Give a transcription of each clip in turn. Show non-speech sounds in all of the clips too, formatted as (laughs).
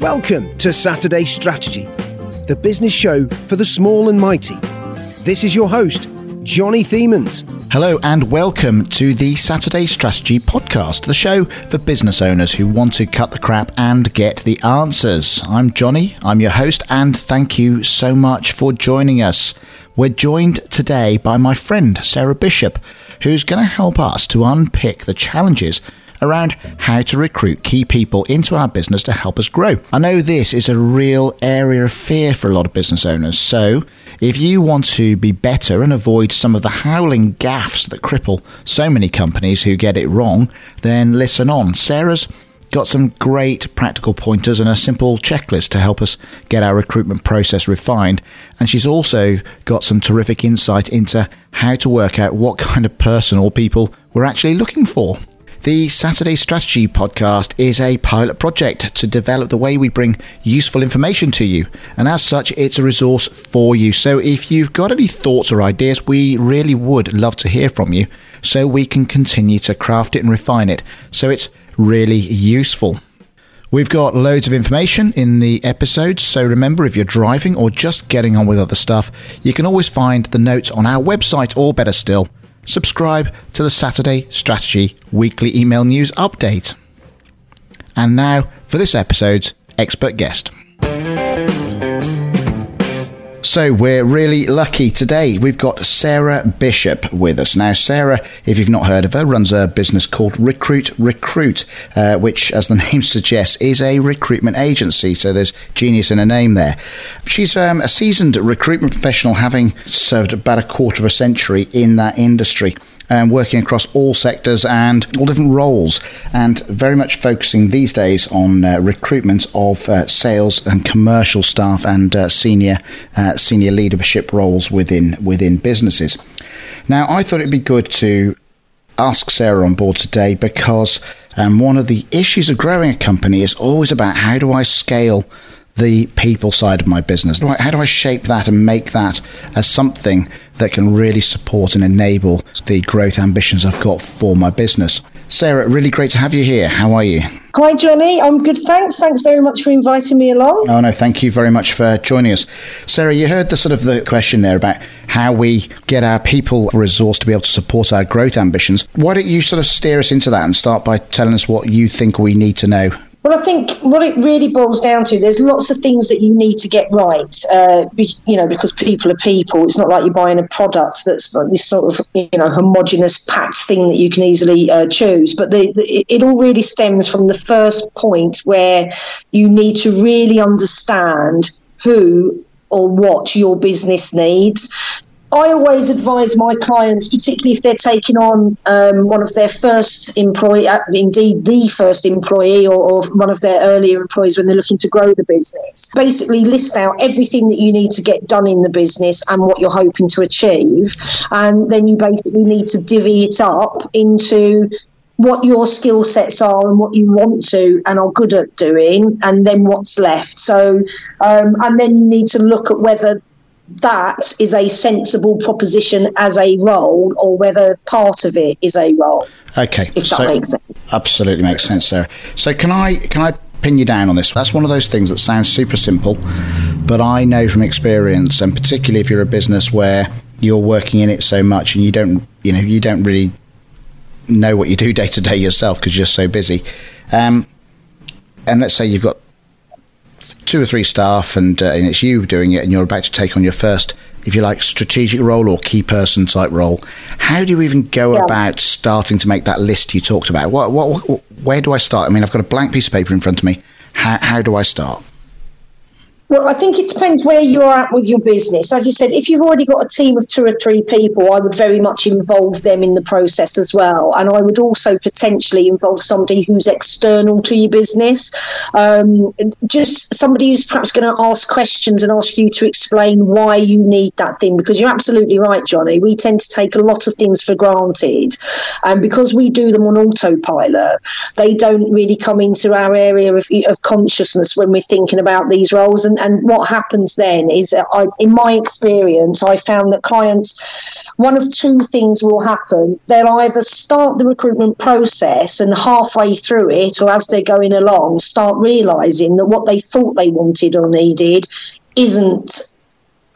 Welcome to Saturday Strategy, the business show for the small and mighty. This is your host, Johnny Themans. Hello, and welcome to the Saturday Strategy Podcast, the show for business owners who want to cut the crap and get the answers. I'm Johnny, I'm your host, and thank you so much for joining us. We're joined today by my friend, Sarah Bishop, who's going to help us to unpick the challenges around how to recruit key people into our business to help us grow. I know this is a real area of fear for a lot of business owners. So, if you want to be better and avoid some of the howling gaffes that cripple so many companies who get it wrong, then listen on. Sarah's got some great practical pointers and a simple checklist to help us get our recruitment process refined. And she's also got some terrific insight into how to work out what kind of person or people we're actually looking for. The Saturday Strategy podcast is a pilot project to develop the way we bring useful information to you. And as such, it's a resource for you. So if you've got any thoughts or ideas, we really would love to hear from you so we can continue to craft it and refine it so it's really useful. We've got loads of information in the episodes, so remember if you're driving or just getting on with other stuff, you can always find the notes on our website, or better still, subscribe to the Saturday Strategy weekly email news update. And now for this episode's expert guest. So we're really lucky today. We've got Sarah Bishop with us. Now, Sarah, if you've not heard of her, runs a business called Recruit Recruit, uh, which, as the (laughs) name suggests, is a recruitment agency. So there's genius in her name there. She's um, a seasoned recruitment professional, having served about a quarter of a century in that industry um, working across all sectors and all different roles, and very much focusing these days on uh, recruitment of uh, sales and commercial staff and uh, senior uh, senior leadership roles within within businesses. Now, I thought it'd be good to ask Sarah on board today because um, one of the issues of growing a company is always about how do I scale the people side of my business? How do I shape that and make that as something that can really support and enable the growth ambitions I've got for my business? Sarah, really great to have you here. How are you? Hi, Johnny. I'm good, thanks. Thanks very much for inviting me along. Oh, no, thank you very much for joining us. Sarah, you heard the sort of the question there about how we get our people resource to be able to support our growth ambitions. Why don't you sort of steer us into that and start by telling us what you think we need to know well, I think what it really boils down to, there's lots of things that you need to get right. Uh, you know, because people are people. It's not like you're buying a product that's like this sort of you know homogenous packed thing that you can easily uh, choose. But the, the, it all really stems from the first point where you need to really understand who or what your business needs. I always advise my clients, particularly if they're taking on um, one of their first employee, uh, indeed the first employee, or, or, one of their earlier employees when they're looking to grow the business. Basically, list out everything that you need to get done in the business and what you're hoping to achieve, and then you basically need to divvy it up into what your skill sets are and what you want to and are good at doing, and then what's left. So, um, and then you need to look at whether that is a sensible proposition as a role or whether part of it is a role. Okay. If that so makes sense. Absolutely makes sense, Sarah. So can I can I pin you down on this? That's one of those things that sounds super simple, but I know from experience, and particularly if you're a business where you're working in it so much and you don't you know, you don't really know what you do (laughs) day to day yourself because you're so busy. Um, and let's say you've got two or three staff and, uh, and it's you doing it and you're about to take on your first if you like strategic role or key person type role. How do you even go yeah. about starting to make that list you talked about? What, what, what, where do i start? I mean i've got a blank piece of paper in front of me. How, how do i start well, I think it depends where you're at with your business. As you said, if you've already got a team of two or three people, I would very much involve them in the process as well. And I would also potentially involve somebody who's external to your business. Um, just somebody who's perhaps going to ask questions and ask you to explain why you need that thing. Because you're absolutely right, Johnny. We tend to take a lot of things for granted. And because we do them on autopilot, they don't really come into our area of, of consciousness when we're thinking about these roles. And and, and what happens then is, I, in my experience, I found that clients, one of two things will happen. They'll either start the recruitment process and halfway through it, or as they're going along, start realizing that what they thought they wanted or needed isn't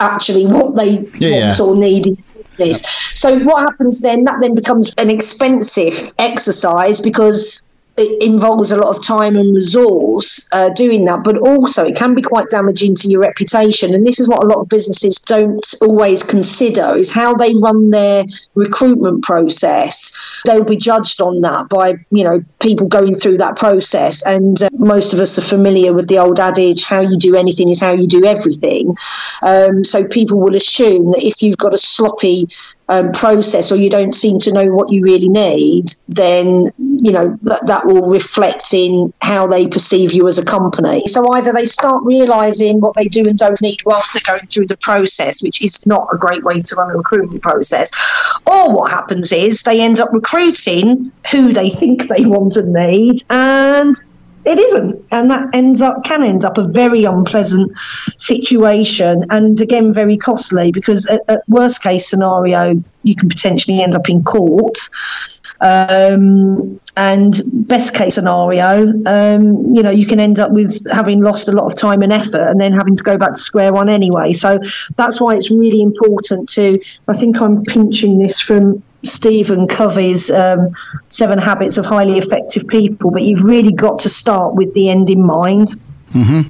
actually what they yeah, want yeah. or need business. So what happens then? That then becomes an expensive exercise because it involves a lot of time and resource uh, doing that, but also it can be quite damaging to your reputation. And this is what a lot of businesses don't always consider: is how they run their recruitment process. They'll be judged on that by you know people going through that process. And uh, most of us are familiar with the old adage: "How you do anything is how you do everything." Um, so people will assume that if you've got a sloppy um, process or you don't seem to know what you really need, then you know that, that will reflect in how they perceive you as a company. So either they start realizing what they do and don't need whilst they're going through the process, which is not a great way to run a recruitment process, or what happens is they end up recruiting who they think they want and need, and it isn't and that ends up can end up a very unpleasant situation and again very costly because at, at worst case scenario you can potentially end up in court um, and best case scenario, um, you know, you can end up with having lost a lot of time and effort and then having to go back to square one anyway. So that's why it's really important to, I think I'm pinching this from Stephen Covey's um, Seven Habits of Highly Effective People, but you've really got to start with the end in mind. Mm-hmm.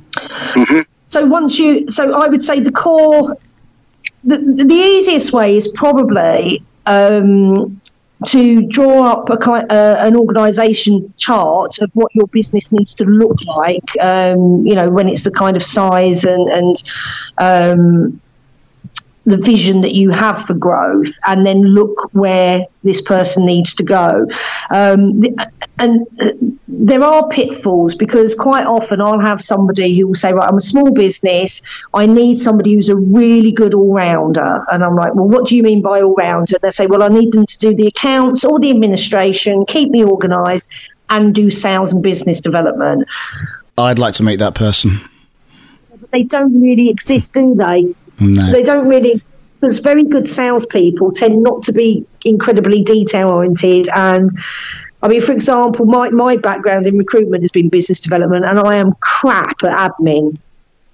Mm-hmm. So once you, so I would say the core, the, the easiest way is probably um, to draw up a uh, an organisation chart of what your business needs to look like. Um, you know, when it's the kind of size and and um, the vision that you have for growth and then look where this person needs to go. Um, and uh, there are pitfalls because quite often I'll have somebody who will say, Right, I'm a small business, I need somebody who's a really good all rounder. And I'm like, Well, what do you mean by all rounder? And They say, Well, I need them to do the accounts or the administration, keep me organised, and do sales and business development. I'd like to meet that person. But they don't really exist, do they? No. They don't really, because very good salespeople tend not to be incredibly detail oriented. And I mean, for example, my, my background in recruitment has been business development, and I am crap at admin.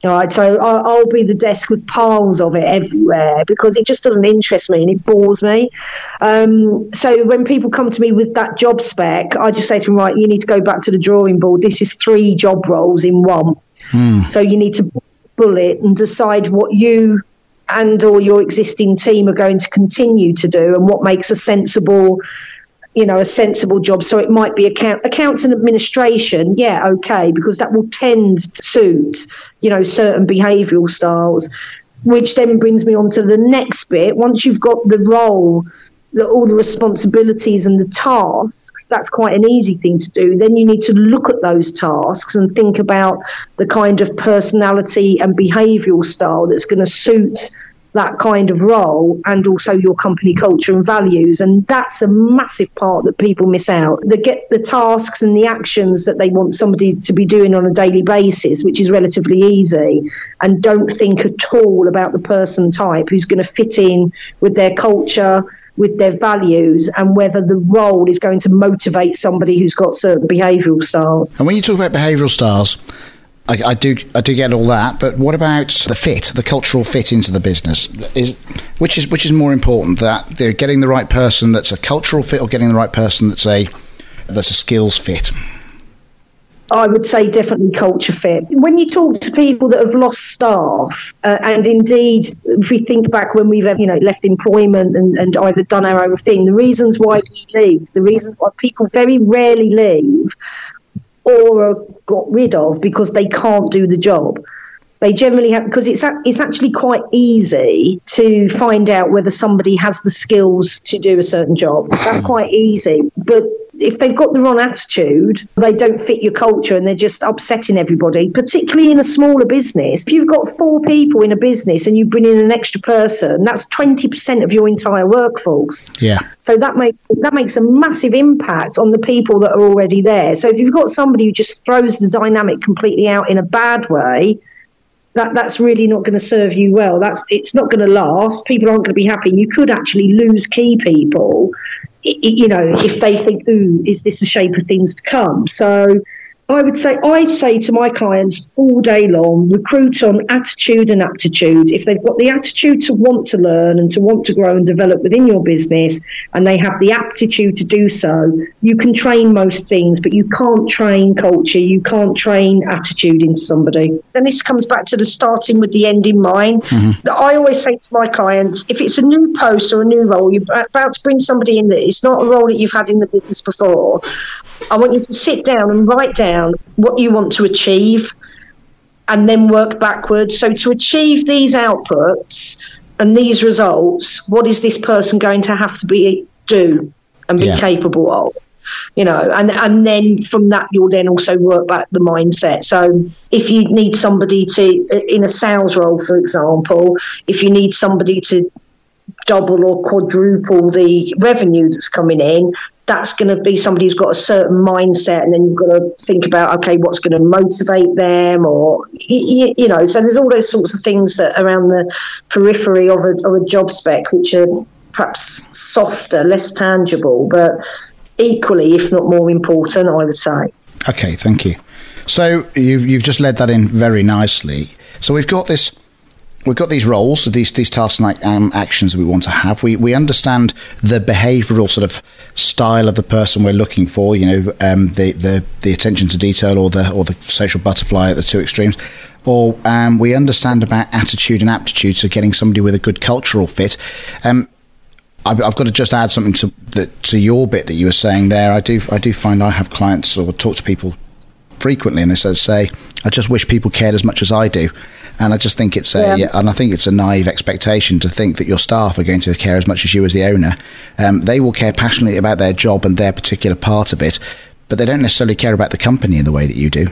All right, so I'll, I'll, be the desk with piles of it everywhere because it just doesn't interest me and it bores me. Um, so when people come to me with that job spec, I just say to them, right, you need to go back to the drawing board. This is three job roles in one. Mm. So you need to bullet and decide what you and or your existing team are going to continue to do and what makes a sensible you know a sensible job. So it might be account accounts and administration. Yeah okay because that will tend to suit you know certain behavioral styles which then brings me on to the next bit. Once you've got the role the, all the responsibilities and the tasks that's quite an easy thing to do. Then you need to look at those tasks and think about the kind of personality and behavioural style that's going to suit that kind of role and also your company culture and values and that's a massive part that people miss out they get the tasks and the actions that they want somebody to be doing on a daily basis which is relatively easy and don't think at all about the person type who's going to fit in with their culture with their values and whether the role is going to motivate somebody who's got certain behavioural styles. And when you talk about behavioural styles, I, I, do I do get all that, but what about the fit, the cultural fit into the business? Is which is which is more important that they're getting the right person that's a cultural fit, or getting the right person that's a that's a skills fit? I would say definitely culture fit. When you talk to people that have lost staff, uh, and indeed, if we think back when we've you know left employment and, and either done our own thing, the reasons why we leave, the reasons why people very rarely leave, or are got rid of because they can't do the job they generally have because it's it's actually quite easy to find out whether somebody has the skills to do a certain job. That's quite easy, but if they've got the wrong attitude, they don't fit your culture and they're just upsetting everybody, particularly in a smaller business. If you've got four people in a business and you bring in an extra person, that's 20% of your entire workforce. Yeah. So that makes that makes a massive impact on the people that are already there. So if you've got somebody who just throws the dynamic completely out in a bad way, that that's really not going to serve you well. That's it's not going to last. People aren't going to be happy. You could actually lose key people, you know, if they think, "Ooh, is this the shape of things to come?" So I would say I say to my clients all day long, recruit on attitude and aptitude. If they've got the attitude to want to learn and to want to grow and develop within your business, and they have the aptitude to do so, you can train most things, but you can't train culture. You can't train attitude into somebody. And this comes back to the starting with the end in mind. Mm-hmm. I always say to my clients, if it's a new post or a new role, you're about to bring somebody in that it's not a role that you've had in the business before. I want you to sit down and write down what you want to achieve and then work backwards. So, to achieve these outputs and these results, what is this person going to have to be do and be yeah. capable of? You know, and and then from that you'll then also work back the mindset. So if you need somebody to in a sales role, for example, if you need somebody to double or quadruple the revenue that's coming in, that's going to be somebody who's got a certain mindset, and then you've got to think about okay, what's going to motivate them, or you, know. So there's all those sorts of things that around the periphery of a, of a job spec, which are perhaps softer, less tangible, but equally, if not more important, I would say. Okay, thank you. So you've you've just led that in very nicely. So we've got this we've got these roles, these these tasks and um, actions that we want to have. We we understand the behavioural sort of style of the person we're looking for. You know, um, the the the attention to detail or the or the social butterfly at the two extremes. Or um, we understand about attitude and aptitude, so getting somebody with a good cultural fit. Um, I've, I've, got to just add something to the, to your bit that you were saying there. I do I do find I have clients or talk to people frequently, and they say, "I just wish people cared as much as I do." And I just think it's a, yeah. and I think it's a naive expectation to think that your staff are going to care as much as you as the owner. Um, they will care passionately about their job and their particular part of it, but they don't necessarily care about the company in the way that you do.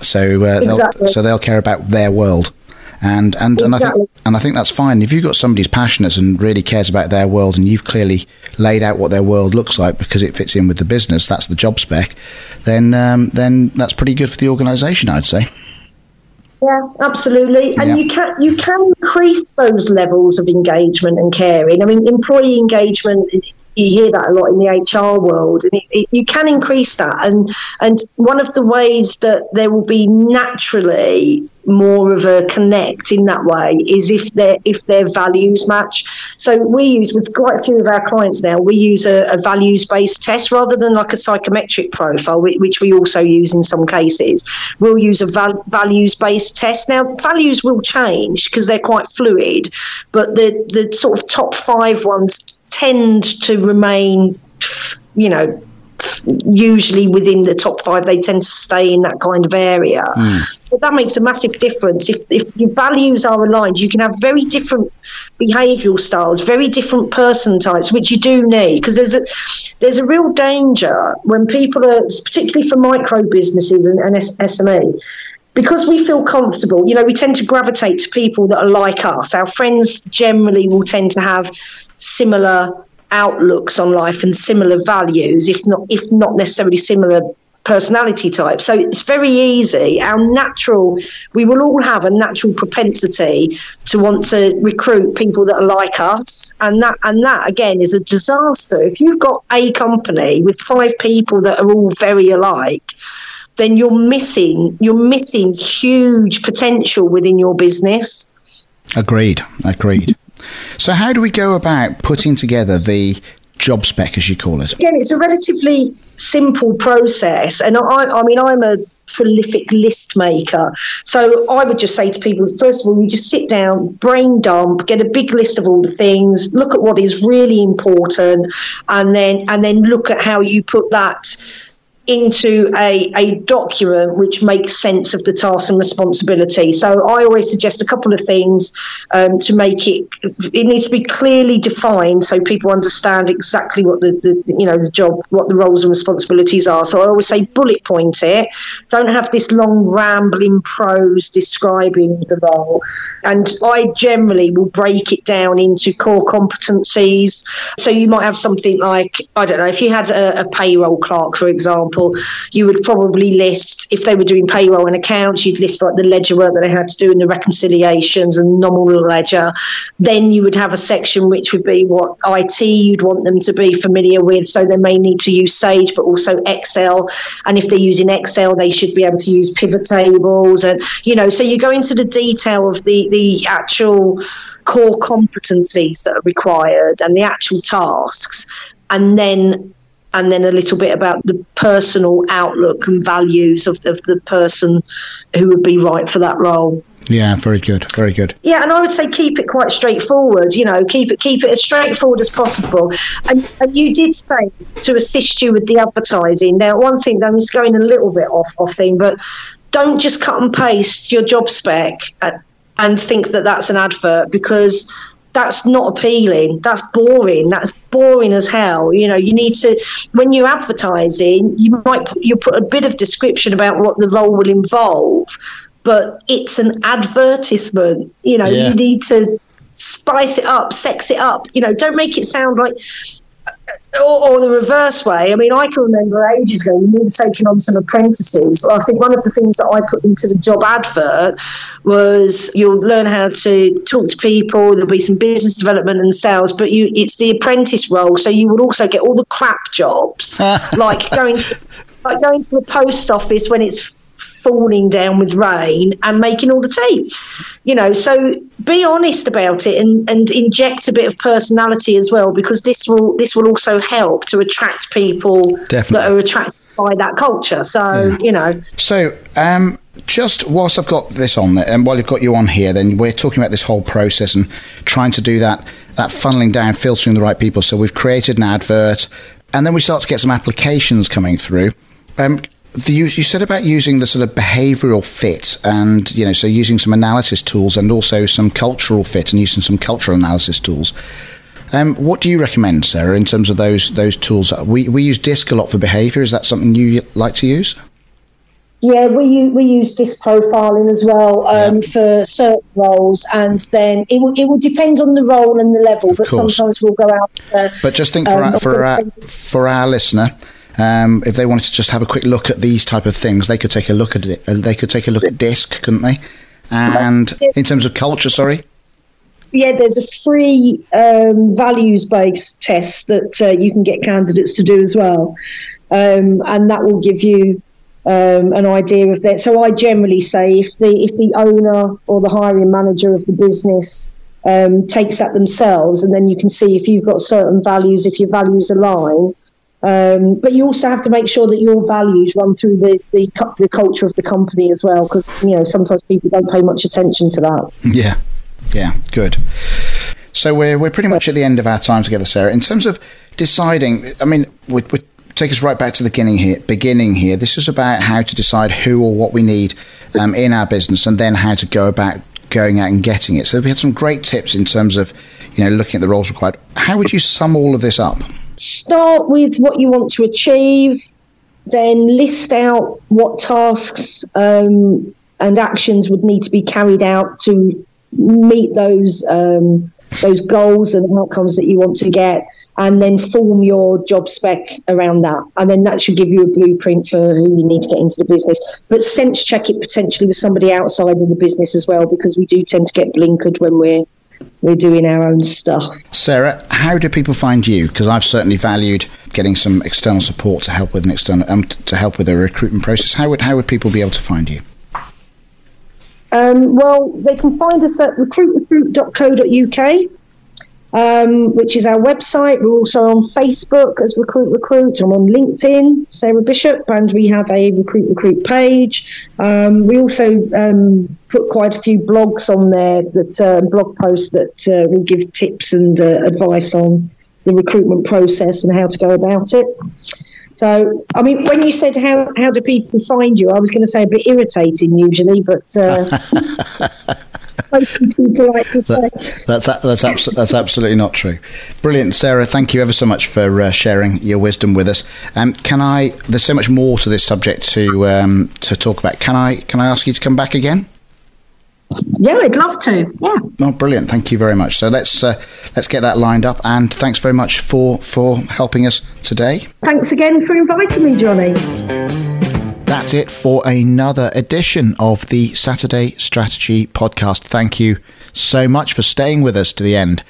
So, uh, exactly. they'll, so they'll care about their world. And and, exactly. and I think and I think that's fine. If you've got somebody who's passionate and really cares about their world, and you've clearly laid out what their world looks like because it fits in with the business, that's the job spec. Then um, then that's pretty good for the organisation, I'd say. Yeah, absolutely. And yeah. you can you can increase those levels of engagement and caring. I mean, employee engagement you hear that a lot in the HR world, and it, it, you can increase that. And and one of the ways that there will be naturally more of a connect in that way is if their if their values match. So we use with quite a few of our clients now, we use a, a values based test rather than like a psychometric profile, which we also use in some cases. We'll use a val- values based test. Now values will change because they're quite fluid, but the the sort of top five ones tend to remain, you know, usually within the top five, they tend to stay in that kind of area. Mm. But that makes a massive difference. If, if your values are aligned, you can have very different behavioural styles, very different person types, which you do need because there's a there's a real danger when people are, particularly for micro businesses and, and SMEs, because we feel comfortable, you know, we tend to gravitate to people that are like us. Our friends generally will tend to have similar outlooks on life and similar values, if not if not necessarily similar personality types. So it's very easy. Our natural, we will all have a natural propensity to want to recruit people that are like us, and that and that again is a disaster. If you've got a company with five people that are all very alike then you're missing you're missing huge potential within your business. Agreed. Agreed. So how do we go about putting together the job spec, as you call it? Again, it's a relatively simple process, and I, I mean, I'm a prolific list maker. So I would just say to people, first of all, you just sit down, brain dump, get a big list of all the things, look at what is really important, and then and then look at how you put that into a, a document which makes sense of the task and responsibility. So I always suggest a couple of things um, to make it. It needs to be clearly defined so people understand exactly what the, the you know the job, what the roles and responsibilities are. So I always say bullet point it. Don't have this long rambling prose describing the role. And I generally will break it down into core competencies. So you might have something like I don't know if you had a, a payroll clerk, for example example, you would probably list if they were doing payroll and accounts, you'd list like the ledger work that they had to do and the reconciliations and nominal ledger. Then you would have a section which would be what IT you'd want them to be familiar with. So they may need to use Sage, but also Excel. And if they're using Excel, they should be able to use pivot tables and you know. So you go into the detail of the the actual core competencies that are required and the actual tasks, and then and then a little bit about the personal outlook and values of the, of the person who would be right for that role. Yeah, very good, very good. Yeah, and I would say keep it quite straightforward. You know, keep it keep it as straightforward as possible. And and you did say to assist you with the advertising. Now, one thing, I'm going a little bit off off thing, but don't just cut and paste your job spec uh, and think that that's an advert because that's not appealing. That's boring. That's boring as hell. You know, you need to when you're advertising, you might put, you put a bit of description about what the role will involve, but it's an advertisement. You know, yeah. you need to spice it up, sex it up. You know, don't make it sound like or, or, the reverse way. I mean, I can remember ages ago when we were taking on some apprentices. I think one of the things that I put into the job advert was you'll learn how to talk to people. There'll be some business development and sales, but you it's the apprentice role, so you would also get all the crap jobs, (laughs) like going to like going to the post office when it's falling down with rain and making all the tea. You know, so be honest about it and, and inject a bit of personality as well because this will this will also help to attract people Definitely. that are attracted by that culture. So, yeah. you know. So, um just whilst I've got this on there, and while you've got you on here, then we're talking about this whole process and trying to do that that funneling down, filtering the right people. So we've created an advert, and then we start to get some applications coming through. Um, the, you said about using the sort of behavioural fit, and you know, so using some analysis tools and also some cultural fit, and using some cultural analysis tools. Um, what do you recommend, Sarah, in terms of those those tools? We we use DISC a lot for behaviour. Is that something you like to use? Yeah, we we use DISC profiling as well um, yeah. for certain roles, and then it will, it will depend on the role and the level. Of but course. sometimes we'll go out. Uh, but just think for um, our, for our, for our listener, um, if they wanted to just have a quick look at these type of things, they could take a look at it. Uh, they could take a look at DISC, couldn't they? And in terms of culture, sorry. Yeah, there's a free um, values-based test that uh, you can get candidates to do as well, um, and that will give you um, an idea of that. So I generally say if the if the owner or the hiring manager of the business um, takes that themselves, and then you can see if you've got certain values, if your values align, um, but you also have to make sure that your values run through the, the, the culture of the company as well, because you know sometimes people don't pay much attention to that. Yeah, yeah, good. So we're we're pretty much at the end of our time together, Sarah. In terms of deciding, I mean, we, we take us right back to the beginning here. Beginning here, this is about how to decide who or what we need um, in our business, and then how to go about going out and getting it. So we had some great tips in terms of you know looking at the roles required. How would you sum all of this up? Start with what you want to achieve, then list out what tasks um, and actions would need to be carried out to meet those um, those goals and outcomes that you want to get, and then form your job spec around that. And then that should give you a blueprint for who you need to get into the business. But sense check it potentially with somebody outside of the business as well, because we do tend to get blinkered when we're we're doing our own stuff. Sarah, how do people find you? Because I've certainly valued getting some external support to help with an external um, to help with the recruitment process. How would how would people be able to find you? Um, well, they can find us at recruitrecruit.co.uk um, which is our website. We're also on Facebook as Recruit Recruit. I'm on LinkedIn, Sarah Bishop, and we have a Recruit Recruit page. Um, we also um, put quite a few blogs on there, that uh, blog posts that uh, will give tips and uh, advice on the recruitment process and how to go about it. So, I mean, when you said how how do people find you, I was going to say a bit irritating usually, but uh, (laughs) that, that's that's abso- that's absolutely not true. Brilliant, Sarah. Thank you ever so much for uh, sharing your wisdom with us. Um, can I? There's so much more to this subject to um, to talk about. Can I? Can I ask you to come back again? Yeah, I'd love to. Yeah. Oh, brilliant! Thank you very much. So let's uh, let's get that lined up. And thanks very much for for helping us today. Thanks again for inviting me, Johnny. That's it for another edition of the Saturday Strategy Podcast. Thank you so much for staying with us to the end.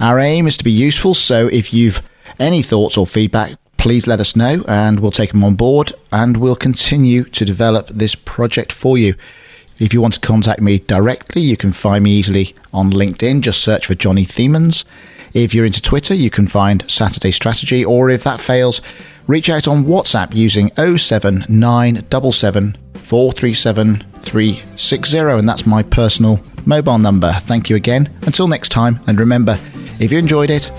Our aim is to be useful, so if you've any thoughts or feedback, please let us know and we'll take them on board and we'll continue to develop this project for you. If you want to contact me directly, you can find me easily on LinkedIn. Just search for Johnny Themans. If you're into Twitter, you can find Saturday Strategy, or if that fails, reach out on WhatsApp using 07977 437 360, and that's my personal mobile number. Thank you again. Until next time, and remember, if you enjoyed it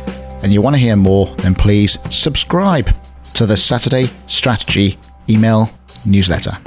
and you want to hear more, then please subscribe to the Saturday Strategy email newsletter.